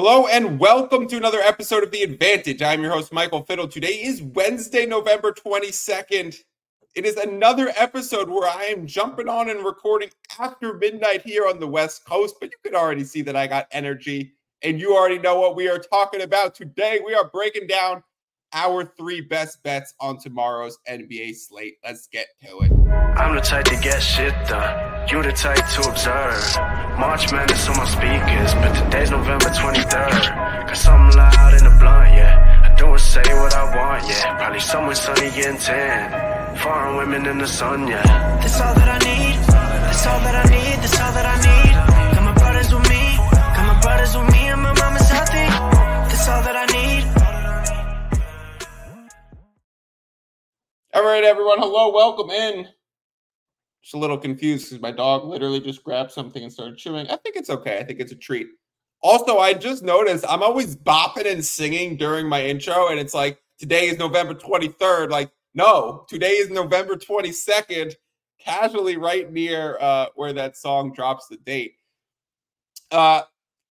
Hello and welcome to another episode of The Advantage. I'm your host, Michael Fiddle. Today is Wednesday, November 22nd. It is another episode where I am jumping on and recording after midnight here on the West Coast, but you can already see that I got energy and you already know what we are talking about. Today, we are breaking down our three best bets on tomorrow's NBA slate. Let's get to it. I'm the type to get shit done. You the type to observe. March Madness on my speakers, but today's November 23rd. Cause I'm loud in the blunt, yeah. I do and say what I want, yeah. Probably somewhere sunny getting tan. Foreign women in the sun, yeah. That's all that I need. That's all that I need. That's all that I need. Got my brothers with me. Got my brothers with me, All right, everyone. Hello, welcome in just a little confused because my dog literally just grabbed something and started chewing. I think it's okay. I think it's a treat. Also, I just noticed I'm always bopping and singing during my intro, and it's like today is November 23rd. Like, no, today is November 22nd, casually right near uh, where that song drops the date. Uh,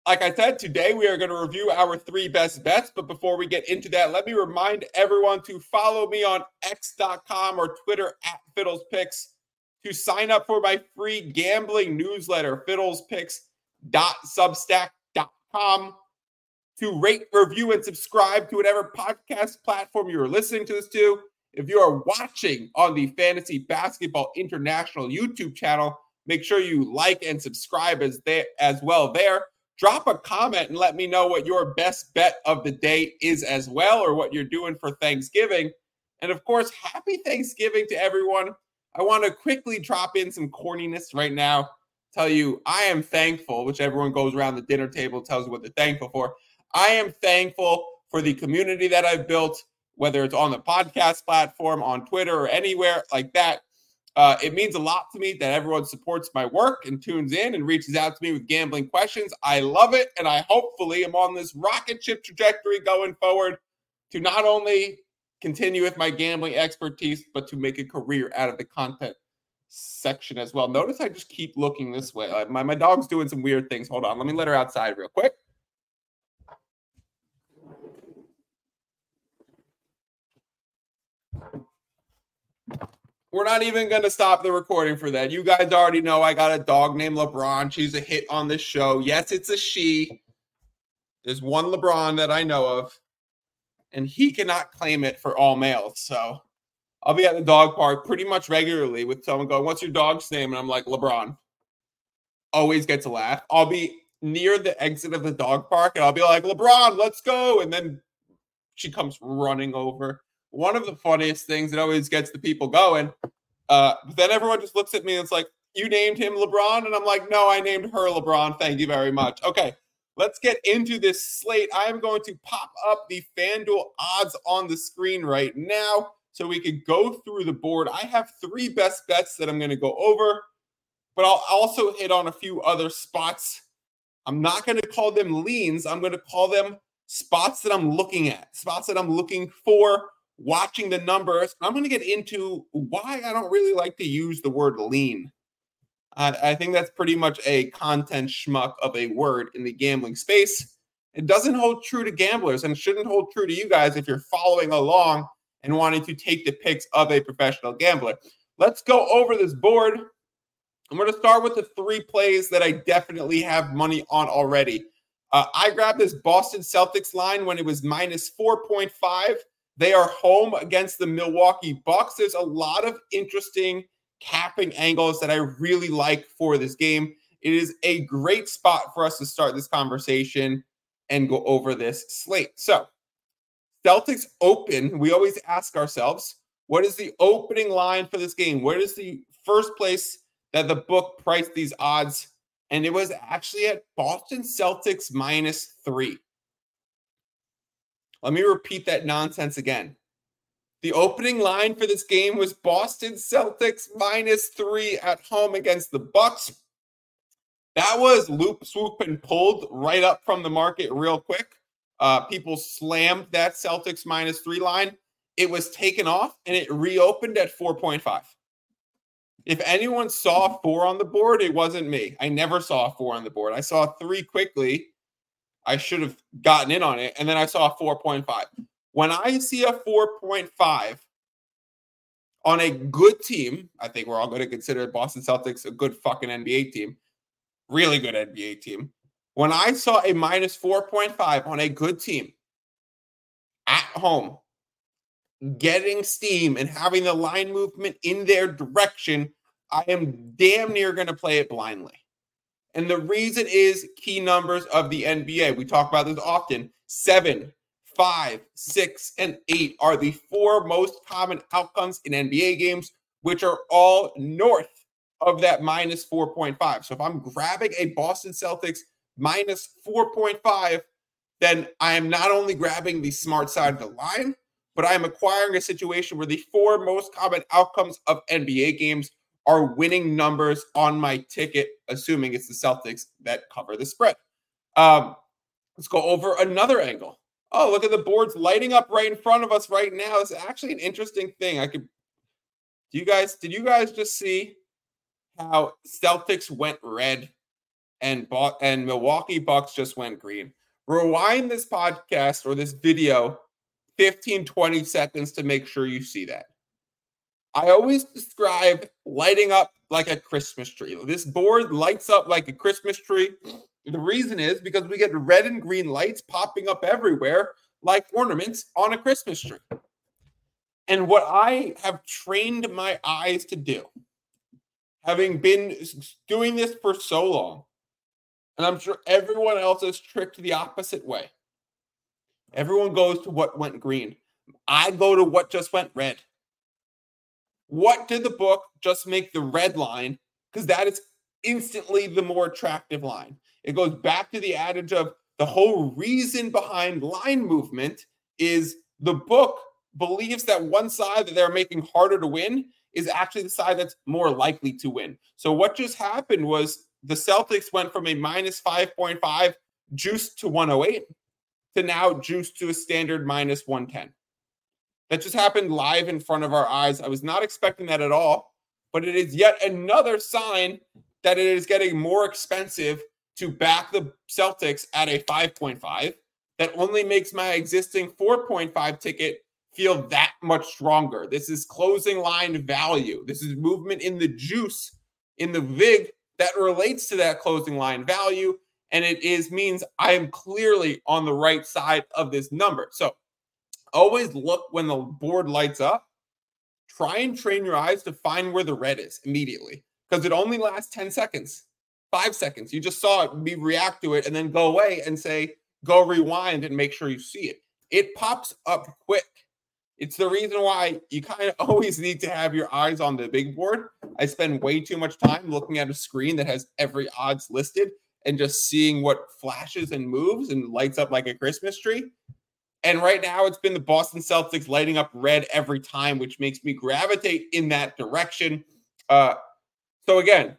like I said, today we are going to review our three best bets. But before we get into that, let me remind everyone to follow me on x.com or Twitter at Fiddles Picks to sign up for my free gambling newsletter, fiddlespicks.substack.com, to rate, review, and subscribe to whatever podcast platform you're listening to this to. If you are watching on the Fantasy Basketball International YouTube channel, make sure you like and subscribe as there as well there. Drop a comment and let me know what your best bet of the day is as well, or what you're doing for Thanksgiving. And of course, happy Thanksgiving to everyone. I want to quickly drop in some corniness right now. Tell you, I am thankful, which everyone goes around the dinner table, tells you what they're thankful for. I am thankful for the community that I've built, whether it's on the podcast platform, on Twitter, or anywhere like that. Uh, it means a lot to me that everyone supports my work and tunes in and reaches out to me with gambling questions. I love it. And I hopefully am on this rocket ship trajectory going forward to not only continue with my gambling expertise, but to make a career out of the content section as well. Notice I just keep looking this way. Uh, my, my dog's doing some weird things. Hold on. Let me let her outside real quick. We're not even going to stop the recording for that. You guys already know I got a dog named LeBron. She's a hit on this show. Yes, it's a she. There's one LeBron that I know of and he cannot claim it for all males. So I'll be at the dog park pretty much regularly with someone going, What's your dog's name? And I'm like, LeBron. Always gets a laugh. I'll be near the exit of the dog park and I'll be like, LeBron, let's go. And then she comes running over. One of the funniest things that always gets the people going. Uh, then everyone just looks at me and it's like, You named him LeBron? And I'm like, No, I named her LeBron. Thank you very much. Okay. Let's get into this slate. I am going to pop up the FanDuel odds on the screen right now so we can go through the board. I have three best bets that I'm going to go over, but I'll also hit on a few other spots. I'm not going to call them leans, I'm going to call them spots that I'm looking at, spots that I'm looking for, watching the numbers. I'm going to get into why I don't really like to use the word lean. I think that's pretty much a content schmuck of a word in the gambling space. It doesn't hold true to gamblers and shouldn't hold true to you guys if you're following along and wanting to take the picks of a professional gambler. Let's go over this board. I'm going to start with the three plays that I definitely have money on already. Uh, I grabbed this Boston Celtics line when it was minus 4.5. They are home against the Milwaukee Bucks. There's a lot of interesting capping angles that I really like for this game. It is a great spot for us to start this conversation and go over this slate. So, Celtics open, we always ask ourselves, what is the opening line for this game? Where is the first place that the book priced these odds? And it was actually at Boston Celtics minus three. Let me repeat that nonsense again. The opening line for this game was Boston Celtics minus three at home against the Bucks. That was loop, swoop, and pulled right up from the market real quick. Uh, people slammed that Celtics minus three line. It was taken off and it reopened at 4.5. If anyone saw four on the board, it wasn't me. I never saw four on the board. I saw three quickly. I should have gotten in on it. And then I saw a 4.5. When I see a 4.5 on a good team, I think we're all going to consider Boston Celtics a good fucking NBA team, really good NBA team. When I saw a minus 4.5 on a good team at home, getting steam and having the line movement in their direction, I am damn near going to play it blindly. And the reason is key numbers of the NBA. We talk about this often. Seven, five, six, and eight are the four most common outcomes in NBA games, which are all north of that minus 4.5. So if I'm grabbing a Boston Celtics minus 4.5, then I am not only grabbing the smart side of the line, but I am acquiring a situation where the four most common outcomes of NBA games are winning numbers on my ticket, assuming it's the Celtics that cover the spread. Um, let's go over another angle. Oh, look at the boards lighting up right in front of us right now. It's actually an interesting thing. I could. Do you guys? Did you guys just see how Celtics went red and bought and Milwaukee Bucks just went green? Rewind this podcast or this video 15, 20 seconds to make sure you see that. I always describe lighting up like a Christmas tree. This board lights up like a Christmas tree. The reason is because we get red and green lights popping up everywhere like ornaments on a Christmas tree. And what I have trained my eyes to do, having been doing this for so long, and I'm sure everyone else is tricked the opposite way. Everyone goes to what went green. I go to what just went red. What did the book just make the red line? Because that is instantly the more attractive line. It goes back to the adage of the whole reason behind line movement is the book believes that one side that they're making harder to win is actually the side that's more likely to win. So what just happened was the Celtics went from a minus 5.5 juice to 108 to now juice to a standard minus 110. That just happened live in front of our eyes. I was not expecting that at all, but it is yet another sign that it is getting more expensive to back the Celtics at a 5.5 that only makes my existing 4.5 ticket feel that much stronger. This is closing line value. This is movement in the juice, in the VIG that relates to that closing line value. And it is means I am clearly on the right side of this number. So always look when the board lights up. Try and train your eyes to find where the red is immediately because it only lasts 10 seconds, five seconds. You just saw it, me react to it, and then go away and say, go rewind and make sure you see it. It pops up quick. It's the reason why you kind of always need to have your eyes on the big board. I spend way too much time looking at a screen that has every odds listed and just seeing what flashes and moves and lights up like a Christmas tree. And right now, it's been the Boston Celtics lighting up red every time, which makes me gravitate in that direction. Uh, so again,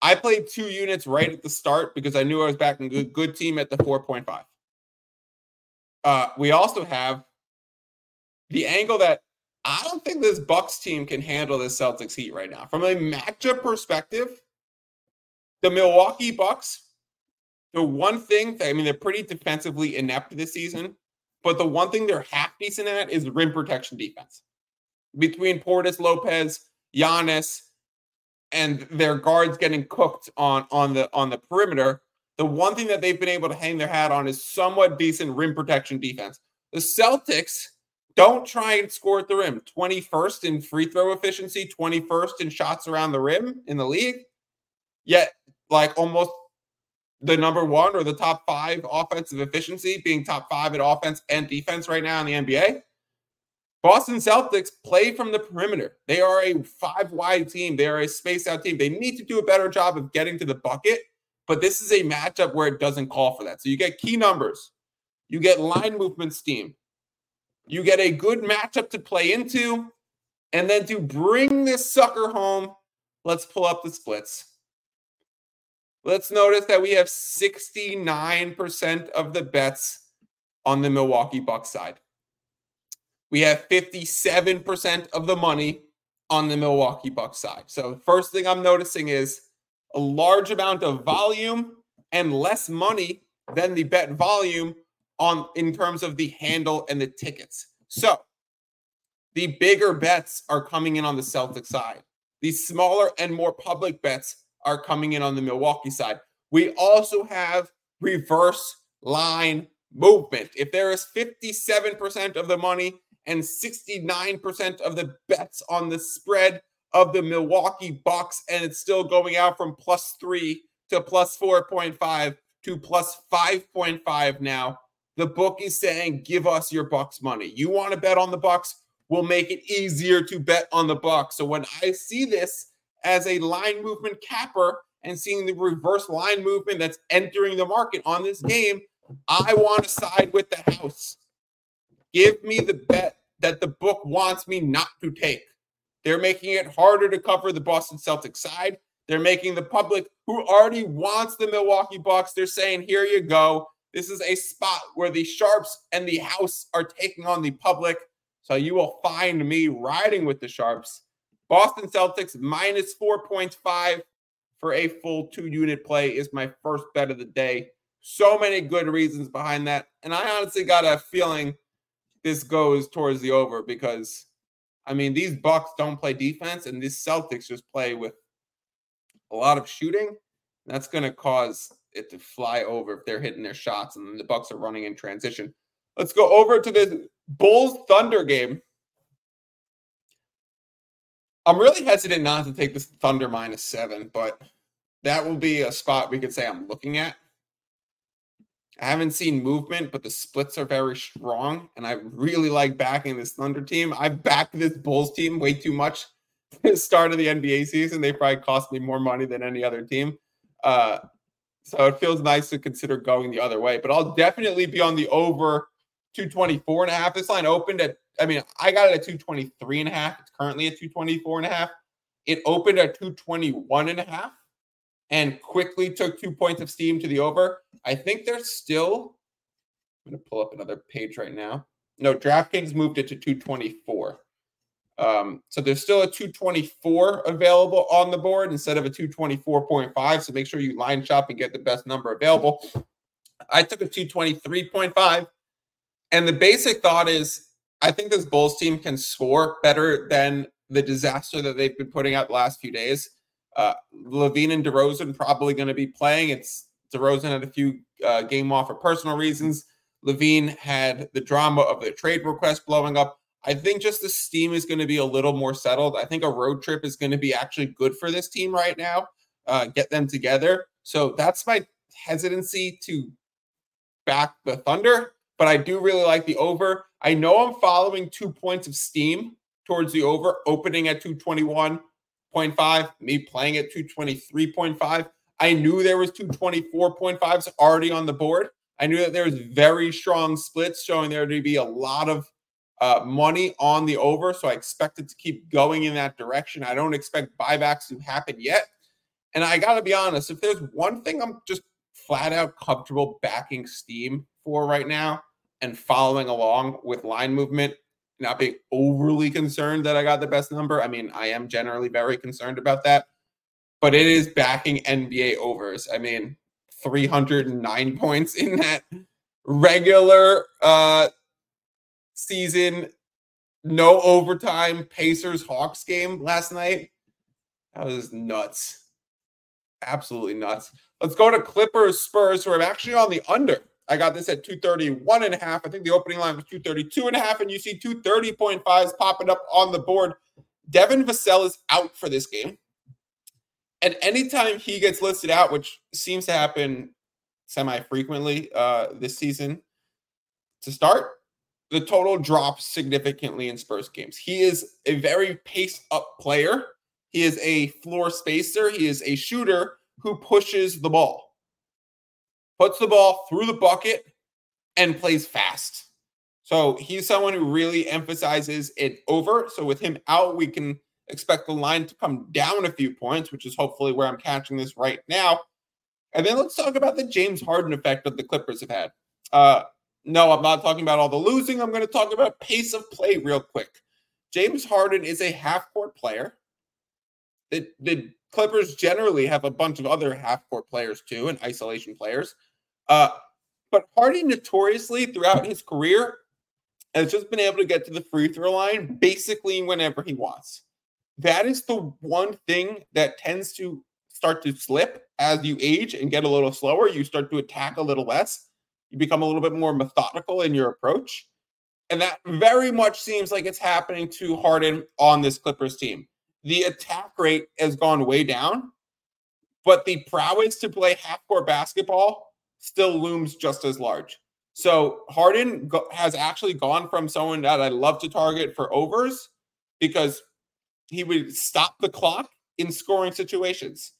I played two units right at the start because I knew I was backing a good, good team at the 4.5. Uh, we also have the angle that I don't think this Bucks team can handle this Celtics Heat right now. From a matchup perspective, the Milwaukee Bucks, the one thing that, I mean, they're pretty defensively inept this season, but the one thing they're half decent at is rim protection defense. Between Portis Lopez, Giannis, and their guards getting cooked on on the on the perimeter, the one thing that they've been able to hang their hat on is somewhat decent rim protection defense. The Celtics don't try and score at the rim. 21st in free throw efficiency, 21st in shots around the rim in the league. Yet, like almost the number one or the top five offensive efficiency, being top five at offense and defense right now in the NBA. Boston Celtics play from the perimeter. They are a five wide team. They are a space out team. They need to do a better job of getting to the bucket, but this is a matchup where it doesn't call for that. So you get key numbers, you get line movement steam, you get a good matchup to play into, and then to bring this sucker home, let's pull up the splits. Let's notice that we have 69% of the bets on the Milwaukee Bucks side. We have 57% of the money on the Milwaukee Bucks side. So the first thing I'm noticing is a large amount of volume and less money than the bet volume on in terms of the handle and the tickets. So the bigger bets are coming in on the Celtic side. The smaller and more public bets are coming in on the Milwaukee side. We also have reverse line movement. If there is 57% of the money and 69% of the bets on the spread of the Milwaukee Bucks, and it's still going out from plus three to plus 4.5 to plus 5.5 now. The book is saying, give us your Bucks money. You want to bet on the Bucks? We'll make it easier to bet on the Bucks. So when I see this as a line movement capper and seeing the reverse line movement that's entering the market on this game, I want to side with the house. Give me the bet that the book wants me not to take. They're making it harder to cover the Boston Celtics side. They're making the public who already wants the Milwaukee Bucks, they're saying, here you go. This is a spot where the Sharps and the house are taking on the public. So you will find me riding with the Sharps. Boston Celtics minus 4.5 for a full two unit play is my first bet of the day. So many good reasons behind that. And I honestly got a feeling this goes towards the over because, I mean, these Bucks don't play defense and these Celtics just play with a lot of shooting. That's going to cause it to fly over if they're hitting their shots and the Bucks are running in transition. Let's go over to the Bulls Thunder game. I'm really hesitant not to take this Thunder minus seven, but that will be a spot we could say I'm looking at. I haven't seen movement, but the splits are very strong, and I really like backing this Thunder team. I've backed this Bulls team way too much the start of the NBA season. They probably cost me more money than any other team. Uh, so it feels nice to consider going the other way, but I'll definitely be on the over 224 and a half. This line opened at, I mean, I got it at 223 and a half. It's currently at 224 and a half. It opened at 221 and a half and quickly took two points of steam to the over. I think there's still, I'm going to pull up another page right now. No, DraftKings moved it to 224. Um, so there's still a 224 available on the board instead of a 224.5. So make sure you line shop and get the best number available. I took a 223.5. And the basic thought is I think this Bulls team can score better than the disaster that they've been putting out the last few days. Uh, LaVine and DeRozan probably going to be playing. It's DeRozan had a few uh, game off for personal reasons. LaVine had the drama of the trade request blowing up. I think just the steam is going to be a little more settled. I think a road trip is going to be actually good for this team right now. Uh, get them together. So that's my hesitancy to back the Thunder, but I do really like the over. I know I'm following two points of steam towards the over, opening at 221.5, me playing at 223.5. I knew there was 224.5s already on the board. I knew that there was very strong splits showing there to be a lot of uh, money on the over. So I expect it to keep going in that direction. I don't expect buybacks to happen yet. And I got to be honest, if there's one thing I'm just flat out comfortable backing Steam for right now and following along with line movement, not being overly concerned that I got the best number. I mean, I am generally very concerned about that, but it is backing NBA overs. I mean, 309 points in that regular uh season, no overtime Pacers Hawks game last night. That was nuts. Absolutely nuts. Let's go to Clippers Spurs, who are actually on the under. I got this at 231 and a half. I think the opening line was 232 and a half, and you see 230.5s popping up on the board. Devin Vassell is out for this game. And anytime he gets listed out, which seems to happen semi frequently uh, this season, to start, the total drops significantly in Spurs games. He is a very pace up player. He is a floor spacer. He is a shooter who pushes the ball, puts the ball through the bucket, and plays fast. So he's someone who really emphasizes it over. So with him out, we can expect the line to come down a few points, which is hopefully where I'm catching this right now. And then let's talk about the James Harden effect that the Clippers have had. Uh, no, I'm not talking about all the losing. I'm going to talk about pace of play real quick. James Harden is a half court player. The, the Clippers generally have a bunch of other half court players too and isolation players. Uh, But Harden notoriously throughout his career has just been able to get to the free throw line basically whenever he wants. That is the one thing that tends to start to slip as you age and get a little slower. You start to attack a little less. You become a little bit more methodical in your approach. And that very much seems like it's happening to Harden on this Clippers team. The attack rate has gone way down, but the prowess to play half court basketball still looms just as large. So Harden has actually gone from someone that I love to target for overs because he would stop the clock in scoring situations.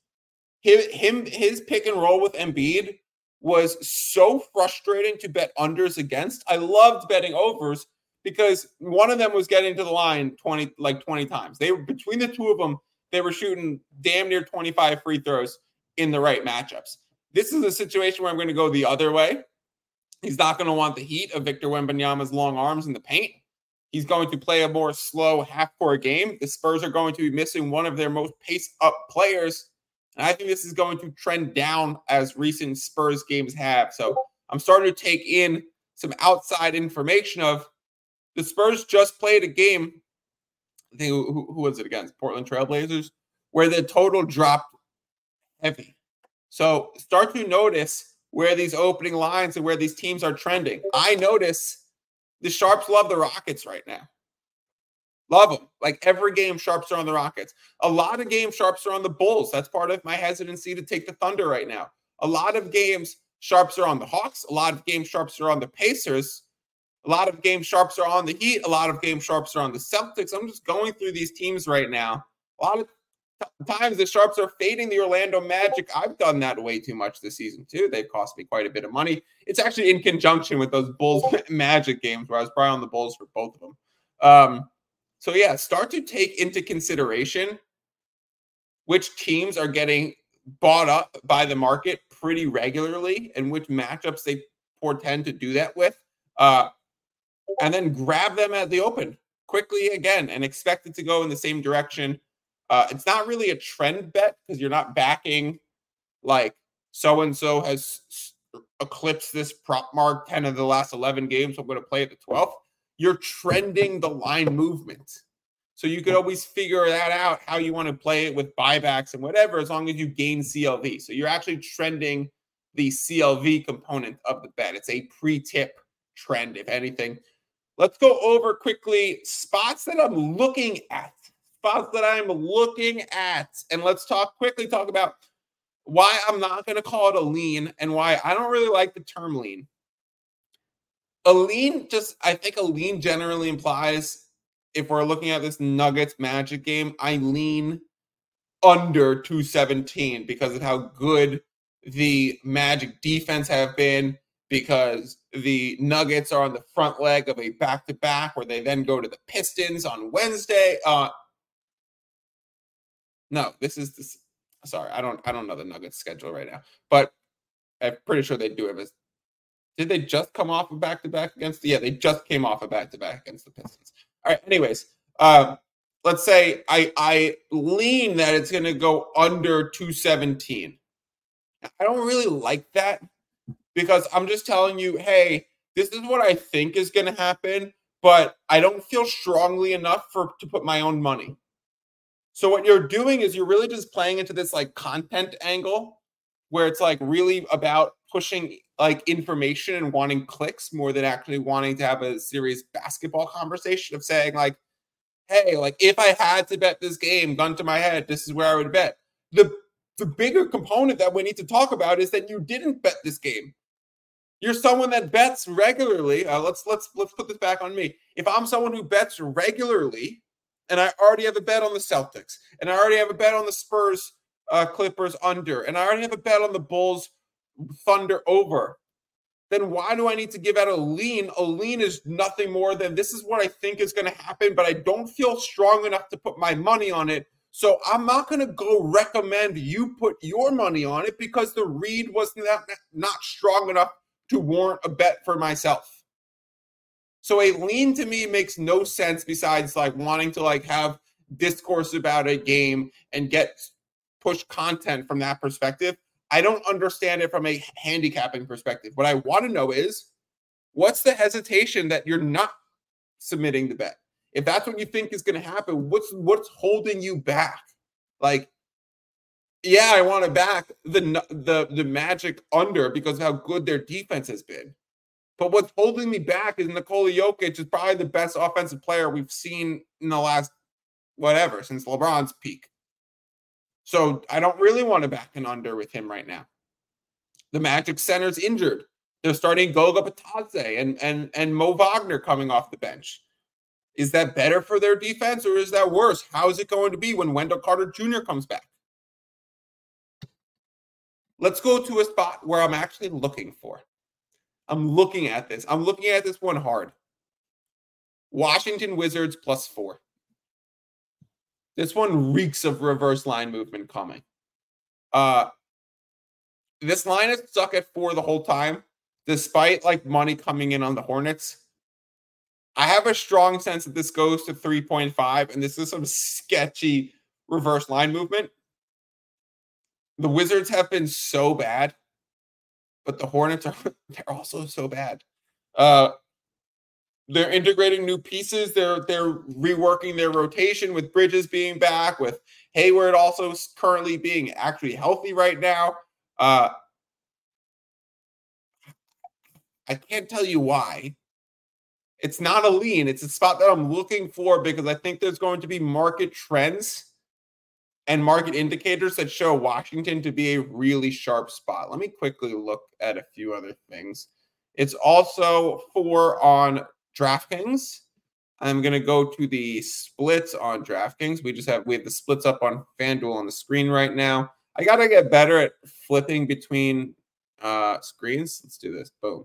Him, him his pick and roll with Embiid was so frustrating to bet unders against. I loved betting overs because one of them was getting to the line 20 like 20 times. They were between the two of them, they were shooting damn near 25 free throws in the right matchups. This is a situation where I'm going to go the other way. He's not going to want the heat of Victor Wembanyama's long arms in the paint. He's going to play a more slow half-court game. The Spurs are going to be missing one of their most pace-up players and I think this is going to trend down as recent Spurs games have. So I'm starting to take in some outside information of the Spurs just played a game. I think who, who was it against? Portland Trailblazers, where the total dropped heavy. So start to notice where these opening lines and where these teams are trending. I notice the Sharps love the Rockets right now. Love them. Like every game, sharps are on the Rockets. A lot of games, sharps are on the Bulls. That's part of my hesitancy to take the Thunder right now. A lot of games, sharps are on the Hawks. A lot of games, sharps are on the Pacers. A lot of game sharps are on the Heat. A lot of game sharps are on the Celtics. I'm just going through these teams right now. A lot of times the sharps are fading the Orlando Magic. I've done that way too much this season too. They've cost me quite a bit of money. It's actually in conjunction with those Bulls Magic games where I was probably on the Bulls for both of them. Um, so yeah, start to take into consideration which teams are getting bought up by the market pretty regularly and which matchups they portend to do that with. Uh, and then grab them at the open quickly again and expect it to go in the same direction. Uh, it's not really a trend bet because you're not backing like so and so has eclipsed this prop mark 10 of the last 11 games. So I'm going to play at the 12th you're trending the line movement. So you could always figure that out how you want to play it with buybacks and whatever, as long as you gain CLV. So you're actually trending the CLV component of the bet. It's a pre-tip trend, if anything. Let's go over quickly spots that I'm looking at. Spots that I'm looking at. And let's talk quickly talk about why I'm not going to call it a lean and why I don't really like the term lean a lean just I think a lean generally implies if we're looking at this Nuggets Magic game, I lean under 217 because of how good the Magic defense have been because the Nuggets are on the front leg of a back to back where they then go to the Pistons on Wednesday. Uh No, this is this sorry, I don't I don't know the Nuggets schedule right now, but I'm pretty sure they do have a did they just come off a back to back against? The, yeah, they just came off a back to back against the Pistons. All right. Anyways, uh, let's say I I lean that it's going to go under 217. I don't really like that because I'm just telling you, hey, this is what I think is going to happen, but I don't feel strongly enough for to put my own money. So what you're doing is you're really just playing into this like content angle where it's like really about pushing like information and wanting clicks more than actually wanting to have a serious basketball conversation of saying like hey like if i had to bet this game gun to my head this is where i would bet. The the bigger component that we need to talk about is that you didn't bet this game. You're someone that bets regularly uh, let's let's let's put this back on me. If i'm someone who bets regularly and i already have a bet on the celtics and i already have a bet on the spurs uh, clippers under and i already have a bet on the bulls Thunder over, then why do I need to give out a lean? A lean is nothing more than this is what I think is going to happen, but I don't feel strong enough to put my money on it. So I'm not going to go recommend you put your money on it because the read was not, not strong enough to warrant a bet for myself. So a lean to me makes no sense besides like wanting to like have discourse about a game and get push content from that perspective. I don't understand it from a handicapping perspective. What I want to know is what's the hesitation that you're not submitting the bet? If that's what you think is going to happen, what's what's holding you back? Like, yeah, I want to back the the the Magic under because of how good their defense has been. But what's holding me back is Nikola Jokic is probably the best offensive player we've seen in the last whatever since LeBron's peak. So I don't really want to back an under with him right now. The Magic center's injured. They're starting Goga Bitadze and and and Mo Wagner coming off the bench. Is that better for their defense or is that worse? How is it going to be when Wendell Carter Jr. comes back? Let's go to a spot where I'm actually looking for. I'm looking at this. I'm looking at this one hard. Washington Wizards plus four. This one reeks of reverse line movement coming. Uh this line is stuck at four the whole time, despite like money coming in on the Hornets. I have a strong sense that this goes to 3.5, and this is some sketchy reverse line movement. The Wizards have been so bad, but the Hornets are they're also so bad. Uh they're integrating new pieces. They're they're reworking their rotation with Bridges being back, with Hayward also currently being actually healthy right now. Uh, I can't tell you why. It's not a lean. It's a spot that I'm looking for because I think there's going to be market trends and market indicators that show Washington to be a really sharp spot. Let me quickly look at a few other things. It's also four on DraftKings. I'm gonna go to the splits on DraftKings. We just have we have the splits up on FanDuel on the screen right now. I gotta get better at flipping between uh screens. Let's do this. Boom.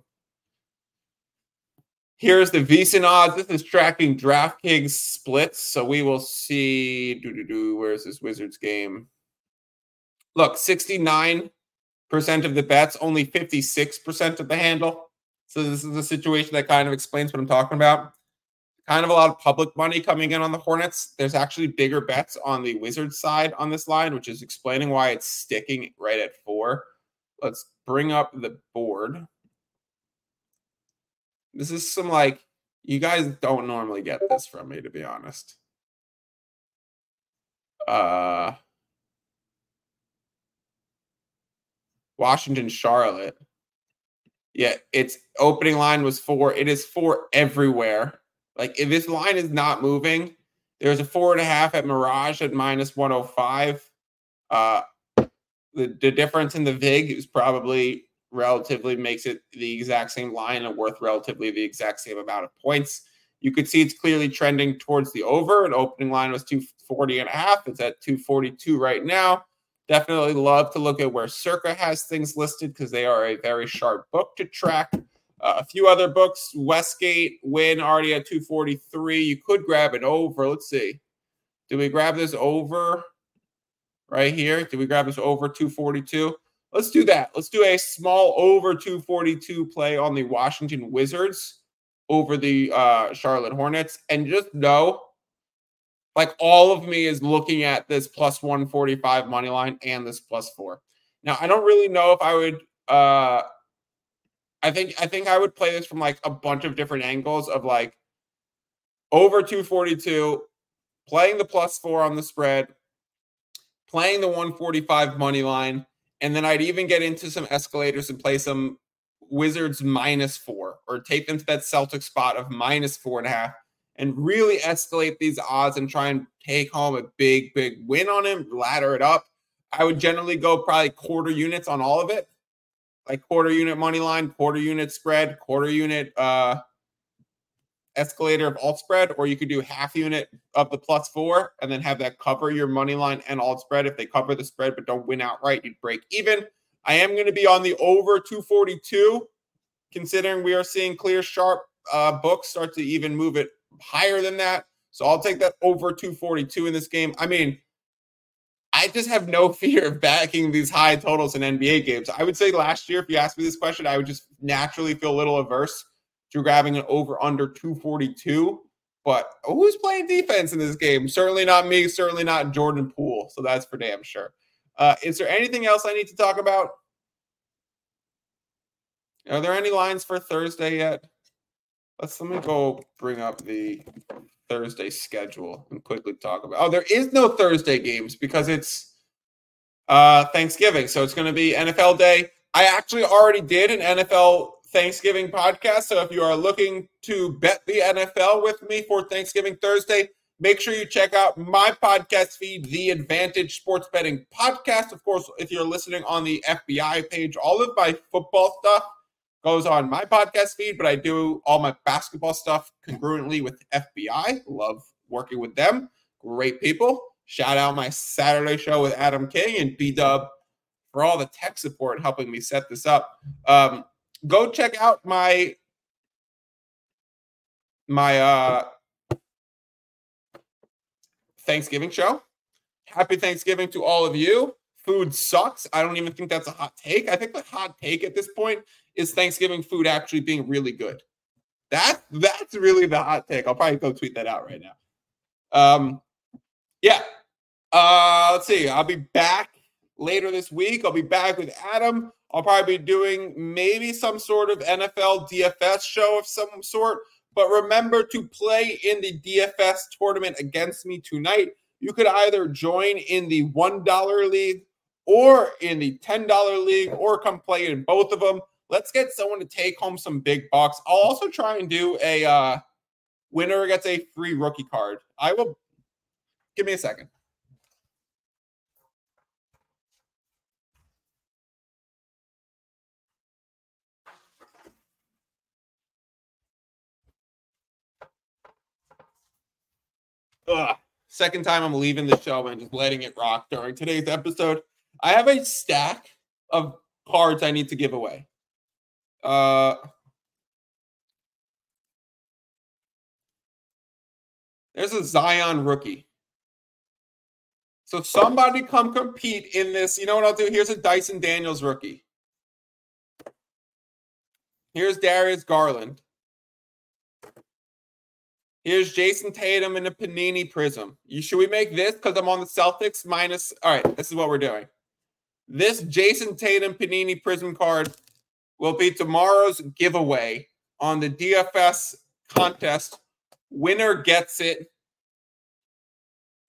Here's the VSiN odds. This is tracking DraftKings splits. So we will see. Do do do. Where's this Wizards game? Look, 69% of the bets, only 56% of the handle. So this is a situation that kind of explains what I'm talking about. Kind of a lot of public money coming in on the Hornets. There's actually bigger bets on the Wizards side on this line, which is explaining why it's sticking right at four. Let's bring up the board. This is some like you guys don't normally get this from me, to be honest. Uh Washington, Charlotte. Yeah, its opening line was four. It is four everywhere. Like if this line is not moving, there's a four and a half at Mirage at minus 105. Uh the, the difference in the VIG is probably relatively makes it the exact same line and worth relatively the exact same amount of points. You could see it's clearly trending towards the over. An opening line was 240 and a half. It's at 242 right now. Definitely love to look at where Circa has things listed because they are a very sharp book to track. Uh, a few other books, Westgate, Wynn already at 243. You could grab it over. Let's see. Do we grab this over right here? Do we grab this over 242? Let's do that. Let's do a small over 242 play on the Washington Wizards over the uh, Charlotte Hornets. And just know like all of me is looking at this plus 145 money line and this plus four. Now, I don't really know if I would uh I think I think I would play this from like a bunch of different angles of like over 242, playing the plus four on the spread, playing the 145 money line, and then I'd even get into some escalators and play some Wizards minus four or take them to that Celtic spot of minus four and a half and really escalate these odds and try and take home a big, big win on him, ladder it up. I would generally go probably quarter units on all of it, like quarter unit money line, quarter unit spread, quarter unit uh, escalator of alt spread, or you could do half unit of the plus four and then have that cover your money line and alt spread. If they cover the spread but don't win outright, you'd break even. I am going to be on the over 242, considering we are seeing clear, sharp uh, books start to even move it higher than that. So I'll take that over 242 in this game. I mean, I just have no fear of backing these high totals in NBA games. I would say last year, if you asked me this question, I would just naturally feel a little averse to grabbing an over under 242. But who's playing defense in this game? Certainly not me, certainly not Jordan Poole. So that's for damn sure. Uh, is there anything else I need to talk about? Are there any lines for Thursday yet? Let's let me go bring up the Thursday schedule and quickly talk about. Oh, there is no Thursday games because it's uh Thanksgiving, so it's going to be NFL Day. I actually already did an NFL Thanksgiving podcast, so if you are looking to bet the NFL with me for Thanksgiving Thursday, make sure you check out my podcast feed, The Advantage Sports Betting Podcast. Of course, if you're listening on the FBI page, all of my football stuff goes on my podcast feed, but I do all my basketball stuff congruently with FBI. Love working with them. Great people. Shout out my Saturday show with Adam King and B Dub for all the tech support helping me set this up. Um, go check out my my uh Thanksgiving show. Happy Thanksgiving to all of you. Food sucks. I don't even think that's a hot take. I think the hot take at this point is Thanksgiving food actually being really good. That that's really the hot take. I'll probably go tweet that out right now. Um, yeah. Uh, let's see. I'll be back later this week. I'll be back with Adam. I'll probably be doing maybe some sort of NFL DFS show of some sort. But remember to play in the DFS tournament against me tonight. You could either join in the $1 league or in the $10 league or come play in both of them. Let's get someone to take home some big bucks. I'll also try and do a uh, winner gets a free rookie card. I will give me a second. Ugh. Second time I'm leaving the show and just letting it rock during today's episode. I have a stack of cards I need to give away. Uh, there's a Zion rookie. So somebody come compete in this. You know what I'll do? Here's a Dyson Daniels rookie. Here's Darius Garland. Here's Jayson Tatum in a Panini Prism. You should we make this because I'm on the Celtics minus? All right, this is what we're doing. This Jayson Tatum Panini Prism card will be tomorrow's giveaway on the DFS contest. Winner gets it.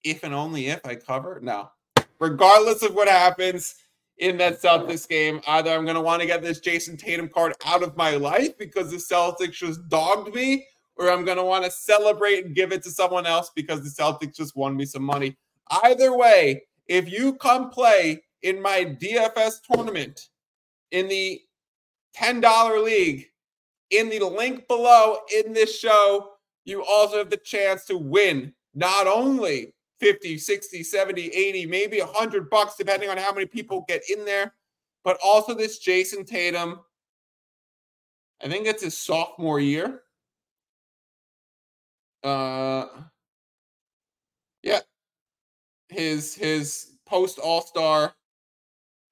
If and only if I cover. No. Regardless of what happens in that Celtics game, either I'm going to want to get this Jayson Tatum card out of my life because the Celtics just dogged me, or I'm going to want to celebrate and give it to someone else because the Celtics just won me some money. Either way, if you come play in my DFS tournament in the $10 league in the link below in this show, you also have the chance to win not only 50, 60, 70, 80, maybe 100 bucks, depending on how many people get in there, but also this Jayson Tatum. I think it's his sophomore year. Uh, yeah, his his post All Star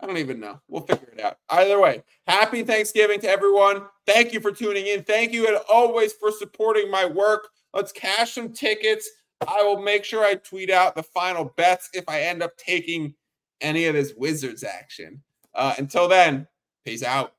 I don't even know. We'll figure it out. Either way, happy Thanksgiving to everyone. Thank you for tuning in. Thank you, as always, for supporting my work. Let's cash some tickets. I will make sure I tweet out the final bets if I end up taking any of this Wizards action. Uh, until then, peace out.